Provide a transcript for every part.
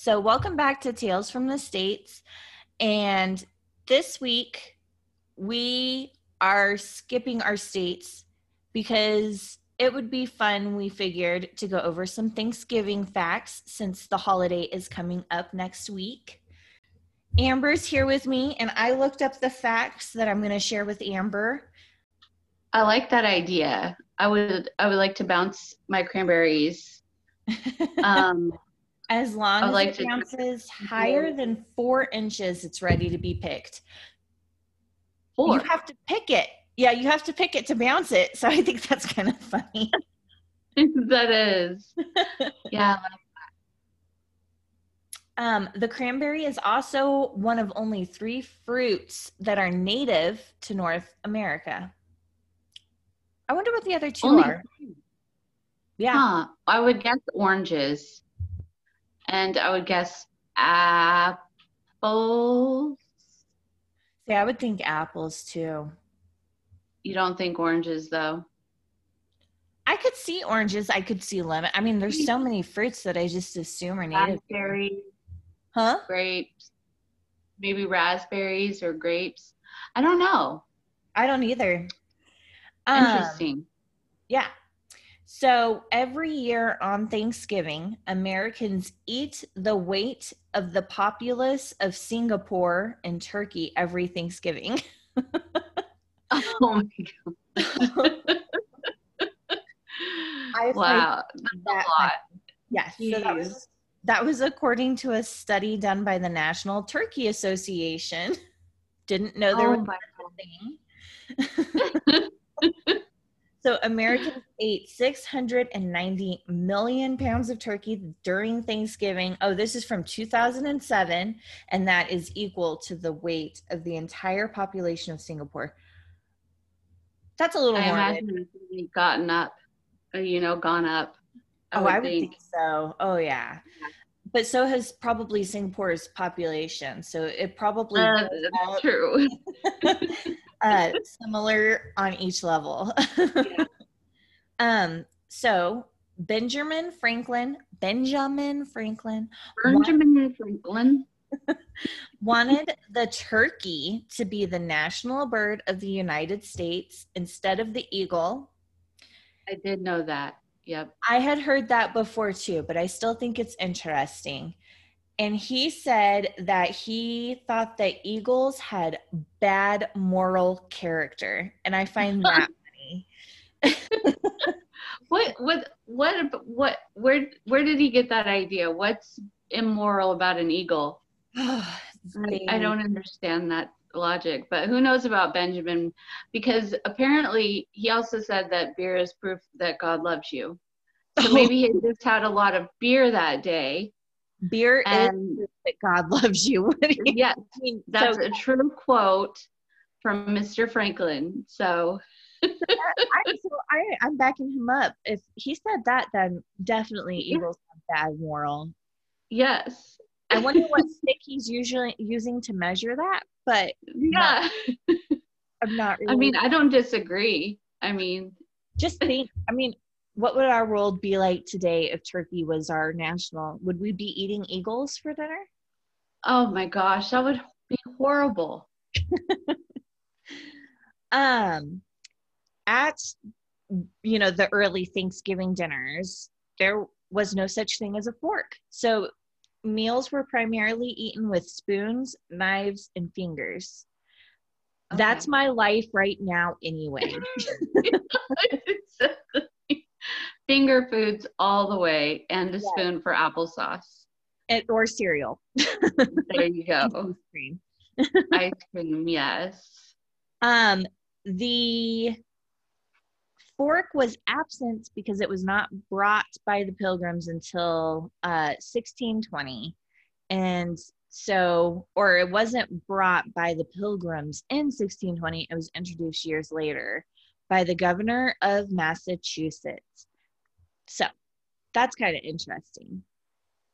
So, welcome back to Tales from the States. And this week, we are skipping our states because it would be fun, we figured, to go over some Thanksgiving facts since the holiday is coming up next week. Amber's here with me, and I looked up the facts that I'm going to share with Amber. I like that idea. I would I would like to bounce my cranberries. Um, as long as like it bounces higher than four inches, it's ready to be picked. four. You have to pick it. Yeah, you have to pick it to bounce it. So I think that's kind of funny. that is. Yeah. Um, the cranberry is also one of only three fruits that are native to North America. I wonder what the other two Only are. Yeah. Huh. I would guess oranges. And I would guess apples. See, I would think apples too. You don't think oranges though? I could see oranges. I could see lemon. I mean, there's so many fruits that I just assume are native. Raspberries, Huh? grapes, maybe raspberries or grapes. I don't know. I don't either. Um, Interesting. Yeah. So every year on Thanksgiving, Americans eat the weight of the populace of Singapore and Turkey every Thanksgiving. oh my god. I wow. That a lot. Yes. So that was that was according to a study done by the National Turkey Association. Didn't know there Oh was a thing. So Americans ate 690 million pounds of turkey during Thanksgiving. Oh, this is from 2007, and that is equal to the weight of the entire population of Singapore. That's a little I more. imagine it's gotten up, uh, you know, gone up. Oh, I would think so. Oh, yeah. But so has probably Singapore's population. So it probably Uh, that's true. uh, similar on each level. um. So Benjamin Franklin, Benjamin Franklin Benjamin Franklin. wanted the turkey to be the national bird of the United States instead of the eagle. I did know that. Yep. I had heard that before too, but I still think it's interesting. And he said that he thought that eagles had bad moral character. And I find that funny. What what what what where where did he get that idea? What's immoral about an eagle? I, I don't understand that logic, but who knows about Benjamin? Because apparently he also said that beer is proof that God loves you. So maybe he just had a lot of beer that day. Beer And um, proof that God loves you. You yes, mean? that's So a true quote from Mr. Franklin. So I, so I, I'm backing him up. If he said that, then definitely Yeah. eagles have bad moral. yes. I wonder what stick he's usually using to measure that, but Yeah. I'm not really. I mean, I don't disagree. I mean, just think. I mean, what would our world be like today if turkey was our national? Would we be eating eagles for dinner? oh my gosh, that would be horrible. Um, at you know the early Thanksgiving dinners, there was no such thing as a fork. So meals were primarily eaten with spoons, knives, and fingers. That's my life right now, anyway. Finger foods all the way and a Yes. spoon for applesauce. and, or cereal. There you go. ice cream. Ice cream, yes. Um, the fork was absent because it was not brought by the pilgrims until uh, 1620. And so, or it wasn't brought by the pilgrims in 1620, it was introduced years later by the governor of Massachusetts. So that's kind of interesting.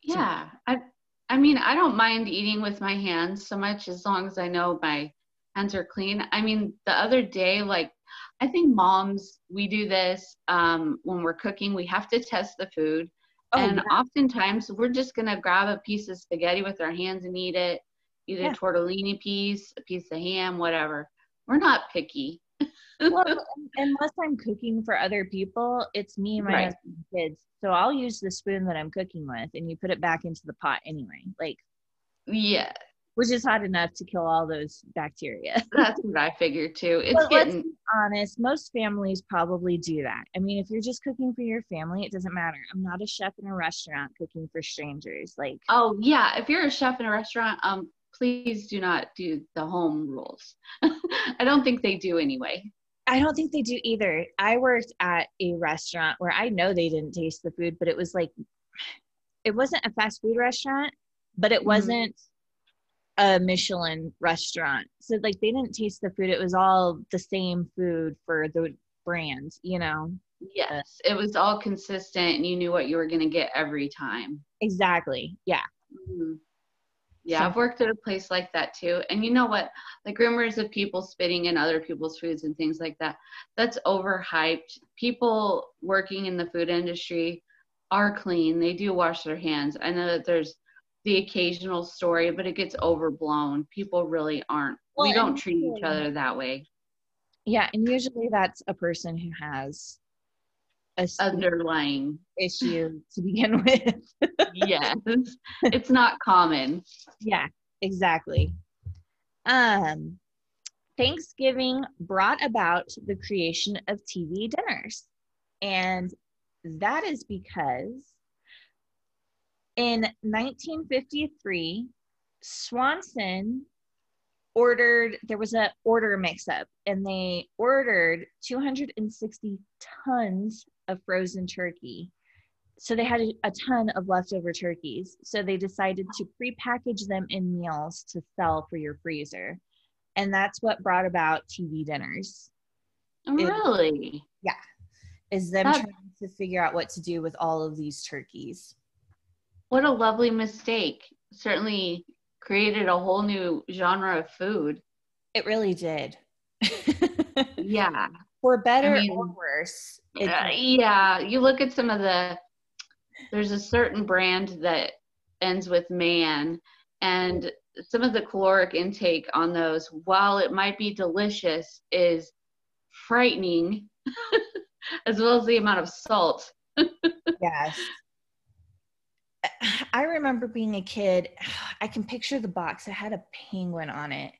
Yeah. I I mean, I don't mind eating with my hands so much as long as I know my hands are clean. I mean, the other day, like I think moms, we do this um, when we're cooking. We have to test the food Oh, and yeah. oftentimes we're just going to grab a piece of spaghetti with our hands and eat it, eat yeah. a tortellini piece, a piece of ham, whatever. We're not picky. Well, unless I'm cooking for other people, it's me and my right. husband and kids. So I'll use the spoon that I'm cooking with and you put it back into the pot anyway. Like, yeah, which is hot enough to kill all those bacteria. That's what I figured too. It's but getting let's be honest, most families probably do that. I mean, if you're just cooking for your family, it doesn't matter. I'm not a chef in a restaurant cooking for strangers. Like Oh yeah, if you're a chef in a restaurant, um please do not do the home rules. I don't think they do anyway. I don't think they do either. I worked at a restaurant where I know they didn't taste the food, but it was like it wasn't a fast food restaurant, but it mm-hmm. wasn't mm-hmm a Michelin restaurant. So like they didn't taste the food. It was all the same food for the brand, you know? Yes. It was all consistent and you knew what you were going to get every time. Exactly. Yeah. Mm-hmm. Yeah, so, I've worked at a place like that too. And you know what? Like rumors of people spitting in other people's foods and things like that, that's overhyped. People working in the food industry are clean. They do wash their hands. I know that there's the occasional story, but it gets overblown. People really aren't. Well, we don't treat each other that way. Yeah, and usually that's a person who has a underlying issue to begin with. yes. It's not common. Yeah, exactly. Um Thanksgiving brought about the creation of TV dinners. And that is because in 1953, Swanson ordered there was an order mix up and they ordered 260 tons of frozen turkey so they had a, ton of leftover turkeys so they decided to pre-package them in meals to sell for your freezer and that's what brought about tv dinners oh, really it, yeah is them that's- trying to figure out what to do with all of these turkeys what a lovely mistake. Certainly created a whole new genre of food. It really did. yeah. For better I mean, or worse. Uh, yeah. You look at some of the, there's a certain brand that ends with man, and some of the caloric intake on those, while it might be delicious, is frightening, as well as the amount of salt. yes. I remember being a kid. I can picture the box. It had a penguin on it.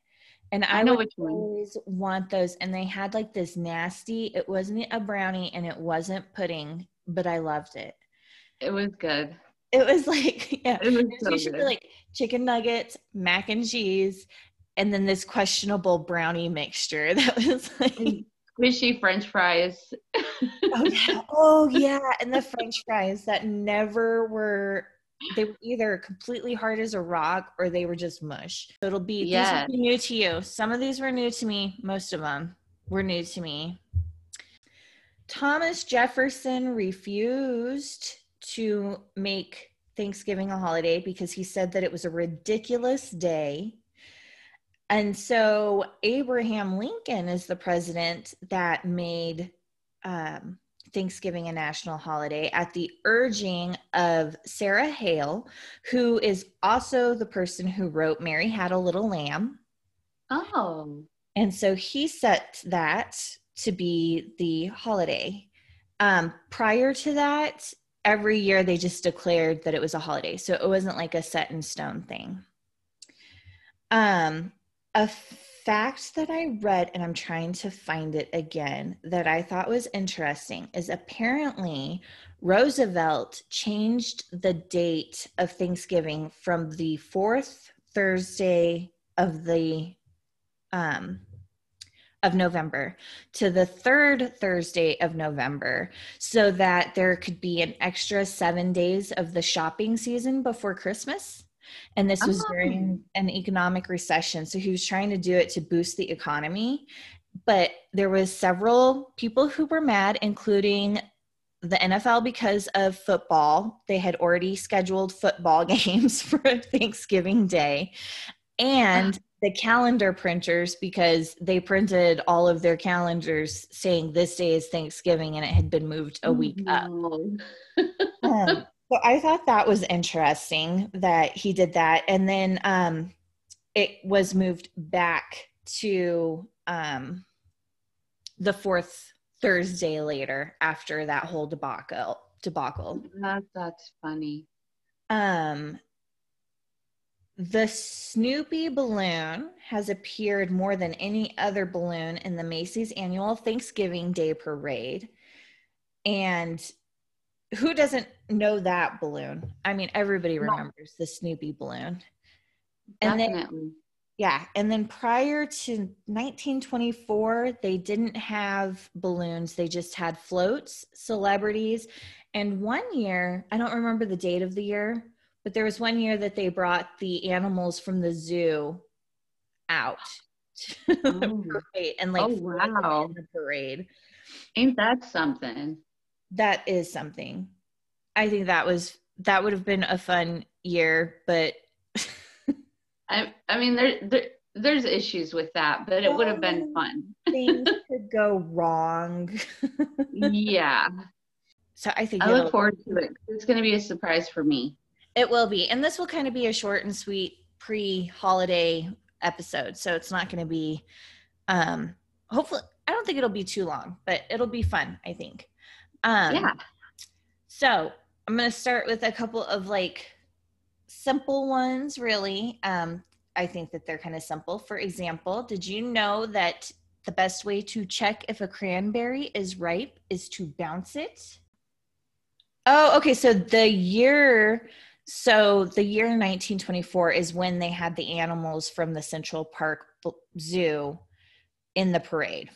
And I, I know would always want those. And they had like this nasty, it wasn't a brownie and it wasn't pudding, but I loved it. It was good. It was like, yeah, it was, it was so usually good. like chicken nuggets, mac and cheese, and then this questionable brownie mixture that was like squishy French fries. oh yeah, oh yeah, and the French fries that never were they were either completely hard as a rock or they were just mush. So it'll be yes. these new to you. Some of these were new to me. Most of them were new to me. Thomas Jefferson refused to make Thanksgiving a holiday because he said that it was a ridiculous day. And so Abraham Lincoln is the president that made um, Thanksgiving a national holiday at the urging of Sarah Hale, who is also the person who wrote Mary Had a Little Lamb. Oh. And so he set that to be the holiday. Um, prior to that, every year they just declared that it was a holiday. So it wasn't like a set in stone thing. Um, a fact that I read, and I'm trying to find it again, that I thought was interesting is apparently Roosevelt changed the date of Thanksgiving from the fourth Thursday of the um, of November to the third Thursday of November so that there could be an extra seven days of the shopping season before Christmas. And this was oh. during an economic recession. So he was trying to do it to boost the economy. But there was several people who were mad, including the NFL because of football. They had already scheduled football games for Thanksgiving Day. And the calendar printers because they printed all of their calendars saying this day is Thanksgiving and it had been moved a week up. um, So I thought that was interesting that he did that. And then um, it was moved back to um, the fourth Thursday later after that whole debacle. Debacle. That, that's funny. Um, the Snoopy balloon has appeared more than any other balloon in the Macy's annual Thanksgiving Day parade. And who doesn't know that balloon? I mean, everybody remembers the Snoopy balloon. And Definitely. then, yeah. And then prior to 1924, they didn't have balloons, they just had floats, celebrities. And one year, I don't remember the date of the year, but there was one year that they brought the animals from the zoo out Oh. parade and like Oh, wow. in the parade. Ain't that something? That is something. I think that was that would have been a fun year, but I I mean there, there there's issues with that, but it would have been fun. things could go wrong. Yeah. so I think I look forward to it. It's gonna be a surprise for me. It will be. And this will kind of be a short and sweet pre-holiday episode. So it's not going to be um hopefully I don't think it'll be too long, but it'll be fun, I think. Um yeah. So I'm going to start with a couple of like simple ones, really. Um, I think that they're kind of simple. For example, did you know that the best way to check if a cranberry is ripe is to bounce it? Oh, okay. So the year, so the year 1924 is when they had the animals from the Central Park Zoo in the parade.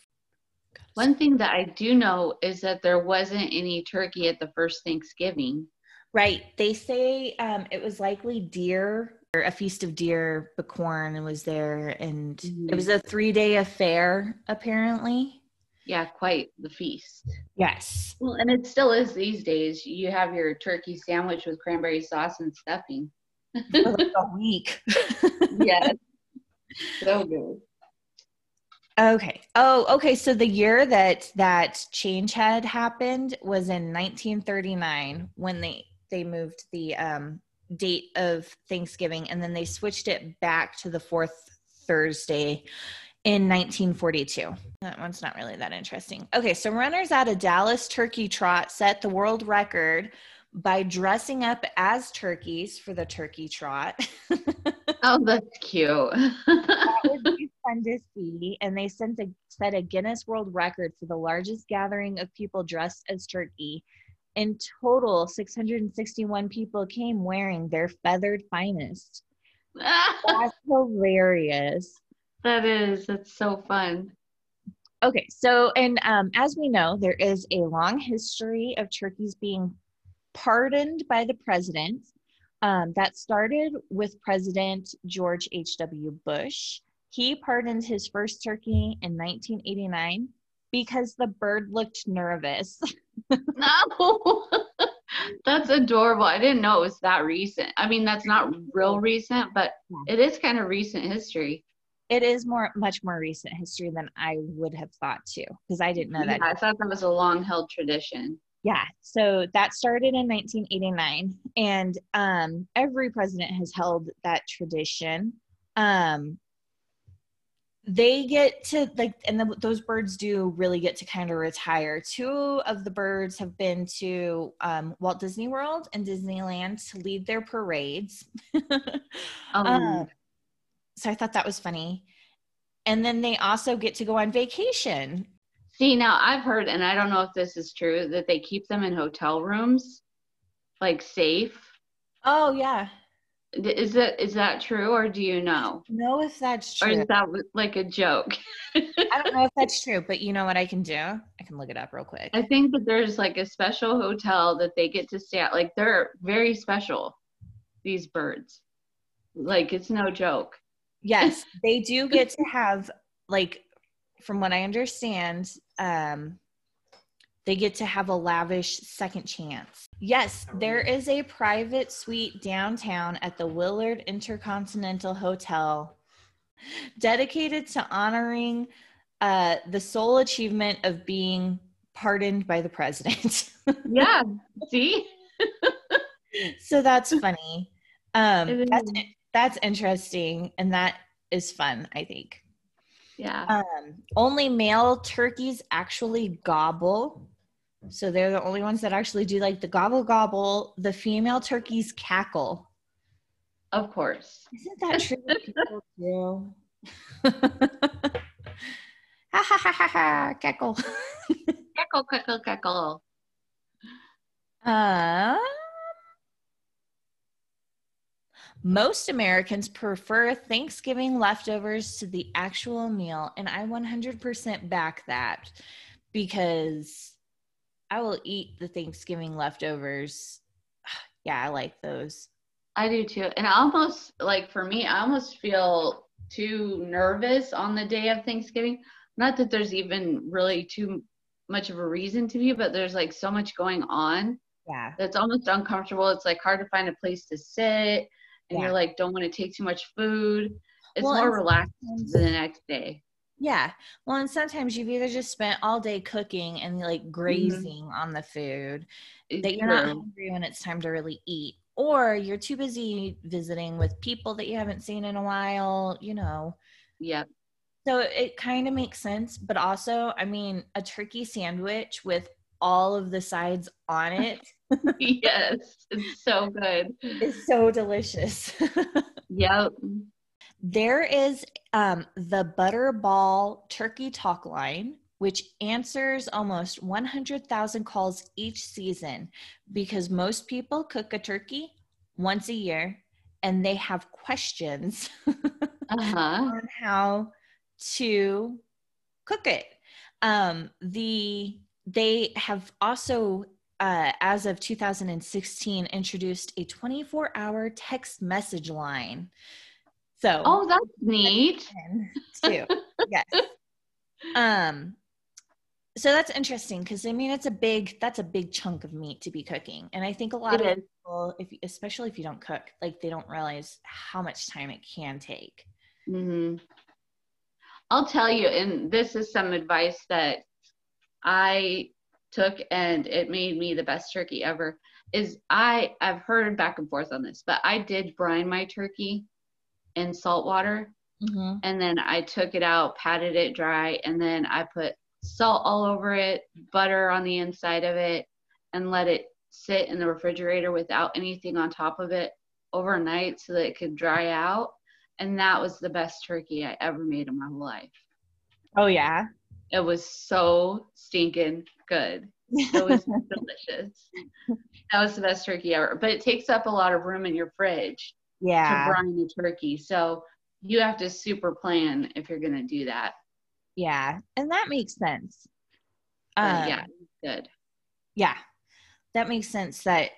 One thing that I do know is that there wasn't any turkey at the first Thanksgiving. Right. They say um, it was likely deer or a feast of deer. Bicorn was there, and it was a three day affair, apparently. Yeah, quite the feast. Yes. Well, and it still is these days. You have your turkey sandwich with cranberry sauce and stuffing. For like a week. yes. So good. Okay. Oh, okay. So the year that that change had happened was in 1939 when they they moved the um, date of Thanksgiving, and then they switched it back to the fourth Thursday in 1942. That one's not really that interesting. Okay, so runners at a Dallas turkey trot set the world record by dressing up as turkeys for the turkey trot. Oh, that's cute. that would be fun to see. And they sent a, set a Guinness World Record for the largest gathering of people dressed as turkey. In total, 661 people came wearing their feathered finest. That's hilarious. that is. That's so fun. Okay, so and um, as we know, there is a long history of turkeys being pardoned by the president. Um, that started with President George H.W. Bush. He pardoned his first turkey in 1989 because the bird looked nervous. No. that's adorable. I didn't know it was that recent. I mean, that's not real recent, but it is kind of recent history. It is more, much more recent history than I would have thought too, because I didn't know that. Yeah, I thought that was a long held tradition. Yeah, so that started in 1989, and um, every president has held that tradition. Um, they get to like, and the, those birds do really get to kind of retire. Two of the birds have been to um, Walt Disney World and Disneyland to lead their parades. Um, Uh, so I thought that was funny. And then they also get to go on vacation. See, now I've heard, and I don't know if this is true, that they keep them in hotel rooms, like safe. Oh yeah, Is that is that true, or do you know, know if that's true, or is that like a joke? I don't know if that's true, but you know what I can do? I can look it up real quick. I think that there's like a special hotel that they get to stay at. Like they're very special. These birds, like it's no joke. Yes, they do get to have like from what I understand, um they get to have a lavish second chance. Yes, there is a private suite downtown at the Willard Intercontinental Hotel dedicated to honoring uh, the sole achievement of being pardoned by the president. Yeah. See, so that's funny. Um, that's that's interesting, and that is fun. I think. Yeah. Um, only male turkeys actually gobble. So they're the only ones that actually do like the gobble gobble. The female turkeys cackle. Of course. Isn't that true? people do. ha ha ha ha ha cackle. cackle cackle cackle. Uh, most Americans prefer Thanksgiving leftovers to the actual meal, and I 100% back that because I will eat the Thanksgiving leftovers. Yeah, I like those. I do too. And I almost like for me, I almost feel too nervous on the day of Thanksgiving. Not that there's even really too much of a reason to be, but there's like so much going on. Yeah. That's almost uncomfortable. It's like hard to find a place to sit and yeah. you're like don't want to take too much food. It's well, more relaxed the next day. Yeah. Well, and sometimes you've either just spent all day cooking and like mm-hmm. grazing mm-hmm. on the food that you're not hungry when it's time to really eat, or you're too busy visiting with people that you haven't seen in a while, you know. Yep. So it kind of makes sense, but also, I mean, a turkey sandwich with all of the sides on it. yes, it's so good. It's so delicious. yep. There is um, the Butterball Turkey Talk line, which answers almost 100,000 calls each season because most people cook a turkey once a year and they have questions uh-huh. on how to cook it. Um, the they have also uh, as of 2016 introduced a 24 hour text message line so oh, that's neat too. yes. Um. So that's interesting because I mean it's a big that's a big chunk of meat to be cooking, and I think a lot it of is. people, if especially if you don't cook, like they don't realize how much time it can take. Mm-hmm. I'll tell you, and this is some advice that I took, and it made me the best turkey ever. Is I I've heard back and forth on this, but I did brine my turkey in salt water. Mm-hmm. And then I took it out, patted it dry, and then I put salt all over it, butter on the inside of it, and let it sit in the refrigerator without anything on top of it overnight so that it could dry out. And that was the best turkey I ever made in my life. Oh, yeah. It was so stinking good. It was delicious. That was the best turkey ever. But it takes up a lot of room in your fridge yeah. to brine the turkey. So you have to super plan if you're going to do that. Yeah. And that makes sense. Um, yeah. Good. Yeah. That makes sense that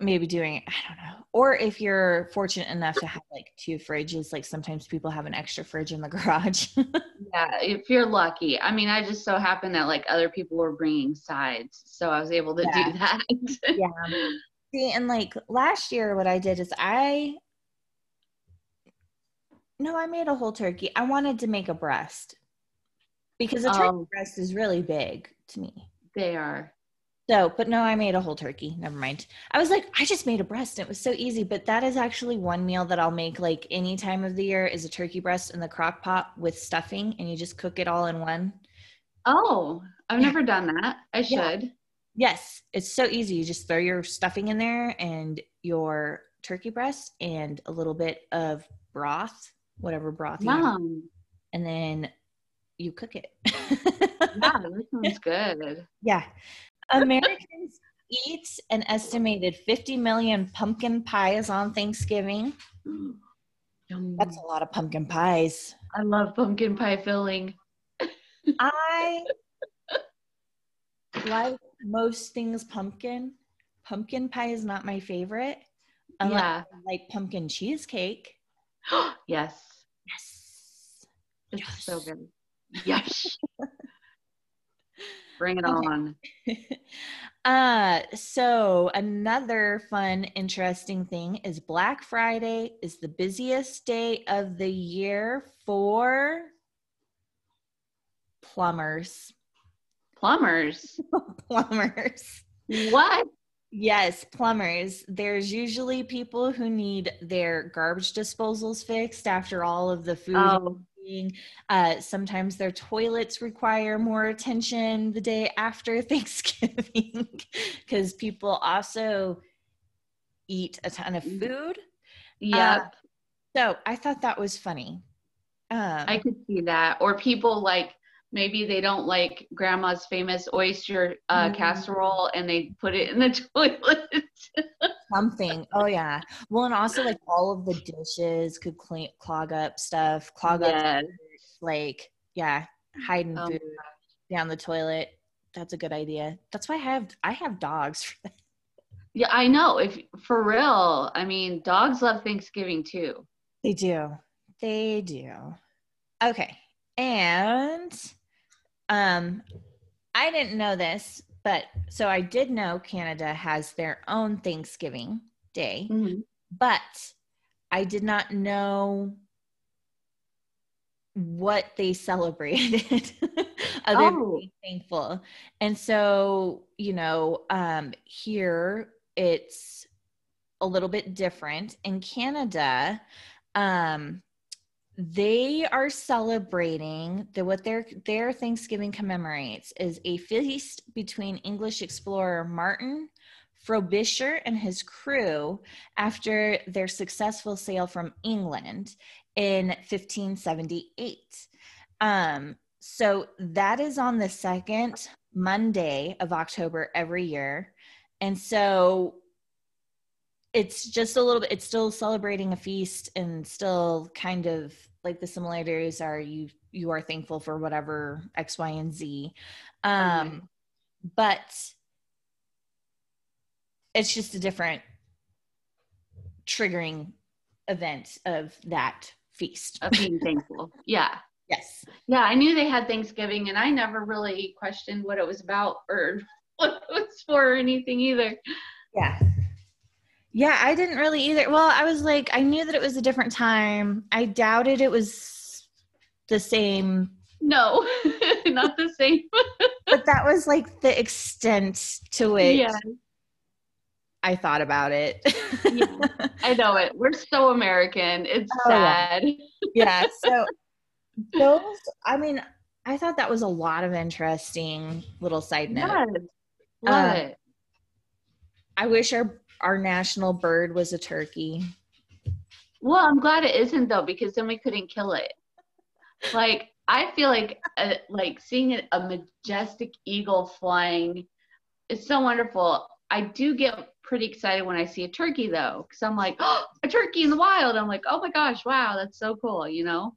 maybe doing I don't know. Or if you're fortunate enough to have like two fridges, like sometimes people have an extra fridge in the garage. yeah, if you're lucky. I mean, I just so happened that like other people were bringing sides, so I was able to yeah. do that. yeah. See, and like last year what I did is I no, I made a whole turkey. I wanted to make a breast because a turkey um, breast is really big to me. They are. So, but no, I made a whole turkey. Never mind. I was like, I just made a breast. It was so easy. But that is actually one meal that I'll make like any time of the year is a turkey breast in the crock pot with stuffing and you just cook it all in one. Oh, I've yeah. never done that. I should. Yeah. Yes, it's so easy. You just throw your stuffing in there and your turkey breast and a little bit of broth whatever broth you and then you cook it. yeah, that sounds good. Yeah. Americans eat an estimated 50 million pumpkin pies on Thanksgiving. That's a lot of pumpkin pies. I love pumpkin pie filling. I like most things pumpkin. Pumpkin pie is not my favorite. yeah. I like pumpkin cheesecake. yes. Yes. It's yes. so good. Yes. Bring it okay. on. uh so another fun interesting thing is Black Friday is the busiest day of the year for plumbers. Plumbers. plumbers. What? Yes, plumbers. There's usually people who need their garbage disposals fixed after all of the food. Oh, Uh, sometimes their toilets require more attention the day after Thanksgiving because people also eat a ton of Mm. food. yep. So I thought that was funny. Um, I could see that. Or people like maybe they don't like grandma's famous oyster uh, Mm. casserole and they put it in the toilet. something. Oh yeah. Well, and also like all of the dishes could clean, clog up stuff, clog up like yeah, hiding Oh, food down the toilet. That's a good idea. That's why I have I have dogs. Yeah, I know. If for real, I mean, dogs love Thanksgiving too. They do. They do. Okay. And um I didn't know this, but so I did know Canada has their own Thanksgiving day, but I did not know what they celebrated other Oh. being thankful. And so, you know, um here it's a little bit different. In Canada, um they are celebrating that what their their Thanksgiving commemorates is a feast between English explorer Martin Frobisher and his crew after their successful sail from England in 1578. Um, so that is on the second Monday of October every year. And so it's just a little bit, it's still celebrating a feast and still kind of like the similarities are you you are thankful for whatever X, Y, and Z. Um, Okay. but it's just a different triggering event of that feast. Of being thankful. Yeah. Yes. Yeah, I knew they had Thanksgiving and I never really questioned what it was about or what it was for or anything either. Yeah. Yeah, I didn't really either. Well, I was like, I knew that it was a different time. I doubted it was the same, No, not the same. but that was like the extent to which Yeah. I thought about it. Yeah. I know it. We're so American. It's Oh, sad. yeah. So those, I mean, I thought that was a lot of interesting little side note. Yes. Love Uh, it. I wish our our national bird was a turkey. Well, I'm glad it isn't though, because then we couldn't kill it. Like I feel like uh like seeing a, a majestic eagle flying is so wonderful. I do get pretty excited when I see a turkey though, because I'm like, oh, a turkey in the wild. I'm like, oh my gosh, wow, that's so cool, you know?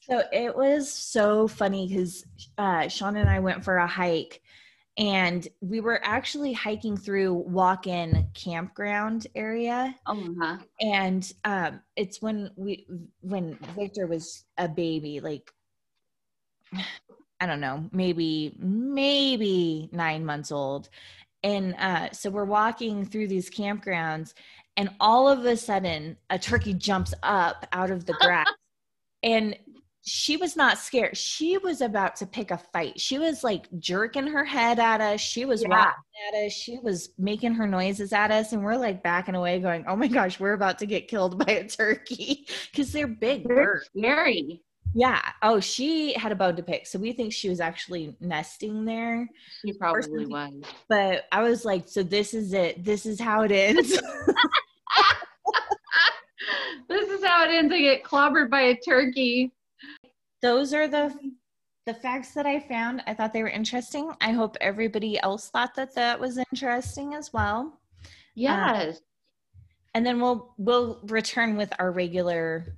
So it was so funny because uh, Sean and I went for a hike, and we were actually hiking through walk-in campground area, Oh, huh. and um, it's when we when Victor was a baby, like I don't know, maybe maybe nine months old, and uh, so we're walking through these campgrounds, and all of a sudden a turkey jumps up out of the grass, and she was not scared. She was about to pick a fight. She was like jerking her head at us. She was Yeah. at us. She was making her noises at us. And we're like backing away, going, Oh my gosh, we're about to get killed by a turkey because they're big They're birds. scary. Yeah. Oh, she had a bone to pick. So we think she was actually nesting there. She probably was. But I was like, So this is it. This is how it ends. this is how it ends. I get clobbered by a turkey. Those are the the facts that I found. I thought they were interesting. I hope everybody else thought that that was interesting as well. Um, yes. And then we'll we'll return with our regular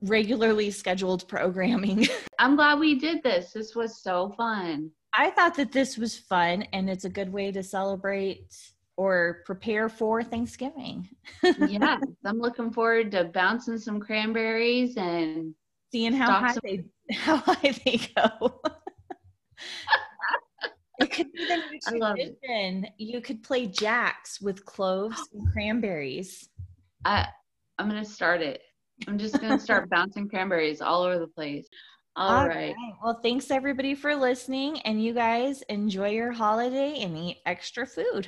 regularly scheduled programming. I'm glad we did this. This was so fun. I thought that this was fun and it's a good way to celebrate or prepare for Thanksgiving. yeah, I'm looking forward to bouncing some cranberries and Seeing how Stop high some- they how high they go. it could be the new I love it. tradition. You could play jacks with cloves and cranberries. I I'm gonna start it. I'm just gonna start bouncing cranberries all over the place. All, All right. right. Well, thanks everybody for listening, and you guys enjoy your holiday and eat extra food.